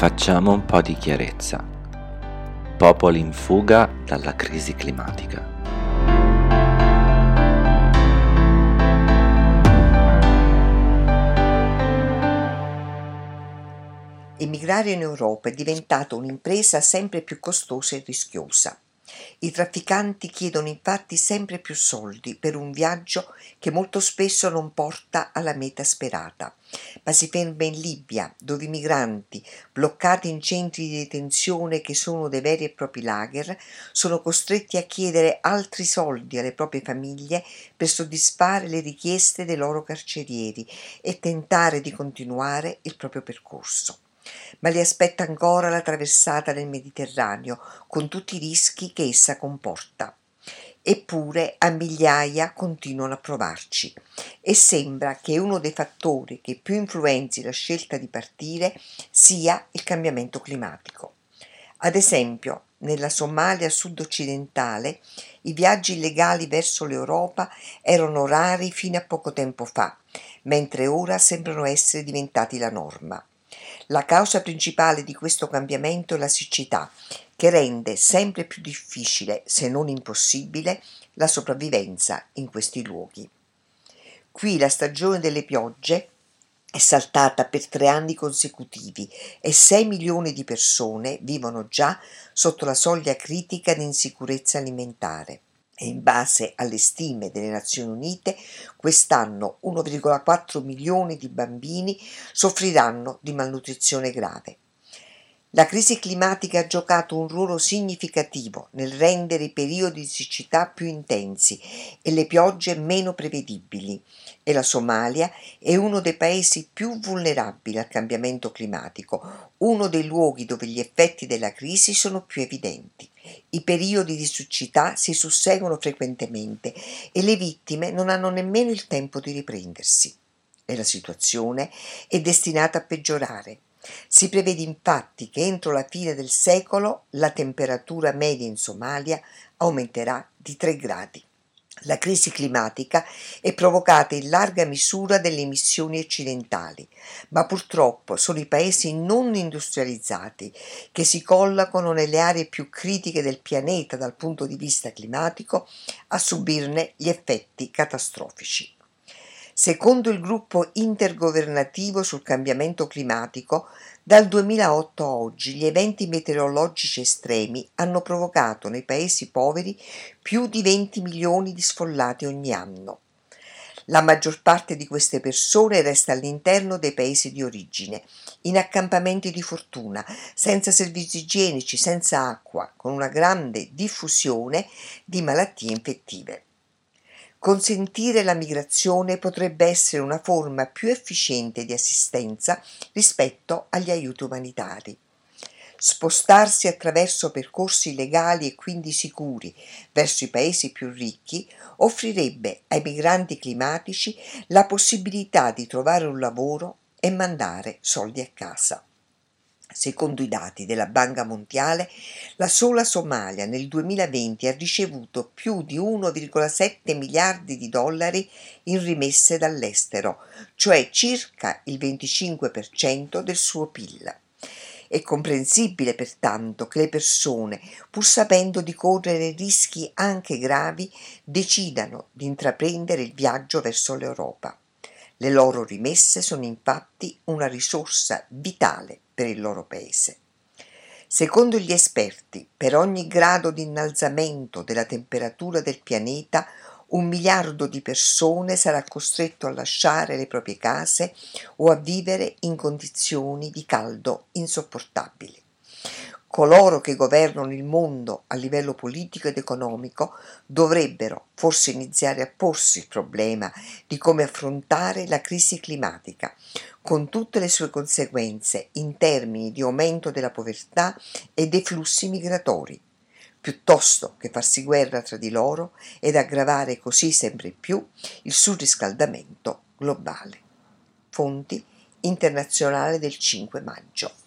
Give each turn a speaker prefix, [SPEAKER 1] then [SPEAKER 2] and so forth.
[SPEAKER 1] Facciamo un po' di chiarezza. Popoli in fuga dalla crisi climatica.
[SPEAKER 2] Emigrare in Europa è diventata un'impresa sempre più costosa e rischiosa. I trafficanti chiedono infatti sempre più soldi per un viaggio che molto spesso non porta alla meta sperata, ma si ferma in Libia, dove i migranti, bloccati in centri di detenzione che sono dei veri e propri lager, sono costretti a chiedere altri soldi alle proprie famiglie per soddisfare le richieste dei loro carcerieri e tentare di continuare il proprio percorso ma li aspetta ancora la traversata del Mediterraneo, con tutti i rischi che essa comporta. Eppure a migliaia continuano a provarci e sembra che uno dei fattori che più influenzi la scelta di partire sia il cambiamento climatico. Ad esempio, nella Somalia sud-occidentale i viaggi illegali verso l'Europa erano rari fino a poco tempo fa, mentre ora sembrano essere diventati la norma. La causa principale di questo cambiamento è la siccità, che rende sempre più difficile, se non impossibile, la sopravvivenza in questi luoghi. Qui la stagione delle piogge è saltata per tre anni consecutivi e 6 milioni di persone vivono già sotto la soglia critica di insicurezza alimentare e in base alle stime delle Nazioni Unite, quest'anno 1,4 milioni di bambini soffriranno di malnutrizione grave. La crisi climatica ha giocato un ruolo significativo nel rendere i periodi di siccità più intensi e le piogge meno prevedibili e la Somalia è uno dei paesi più vulnerabili al cambiamento climatico, uno dei luoghi dove gli effetti della crisi sono più evidenti. I periodi di siccità si susseguono frequentemente e le vittime non hanno nemmeno il tempo di riprendersi. E la situazione è destinata a peggiorare si prevede infatti che entro la fine del secolo la temperatura media in Somalia aumenterà di 3 gradi. La crisi climatica è provocata in larga misura dalle emissioni occidentali, ma purtroppo sono i paesi non industrializzati che si collocano nelle aree più critiche del pianeta dal punto di vista climatico a subirne gli effetti catastrofici. Secondo il gruppo intergovernativo sul cambiamento climatico, dal 2008 a oggi gli eventi meteorologici estremi hanno provocato nei paesi poveri più di 20 milioni di sfollati ogni anno. La maggior parte di queste persone resta all'interno dei paesi di origine, in accampamenti di fortuna, senza servizi igienici, senza acqua, con una grande diffusione di malattie infettive. Consentire la migrazione potrebbe essere una forma più efficiente di assistenza rispetto agli aiuti umanitari. Spostarsi attraverso percorsi legali e quindi sicuri verso i paesi più ricchi offrirebbe ai migranti climatici la possibilità di trovare un lavoro e mandare soldi a casa. Secondo i dati della Banca Mondiale, la sola Somalia nel 2020 ha ricevuto più di 1,7 miliardi di dollari in rimesse dall'estero, cioè circa il 25% del suo PIL. È comprensibile pertanto che le persone, pur sapendo di correre rischi anche gravi, decidano di intraprendere il viaggio verso l'Europa. Le loro rimesse sono infatti una risorsa vitale per il loro paese. Secondo gli esperti, per ogni grado di innalzamento della temperatura del pianeta, un miliardo di persone sarà costretto a lasciare le proprie case o a vivere in condizioni di caldo insopportabili. Coloro che governano il mondo a livello politico ed economico dovrebbero forse iniziare a porsi il problema di come affrontare la crisi climatica, con tutte le sue conseguenze in termini di aumento della povertà e dei flussi migratori, piuttosto che farsi guerra tra di loro ed aggravare così sempre più il surriscaldamento globale. Fonti internazionale del 5 maggio.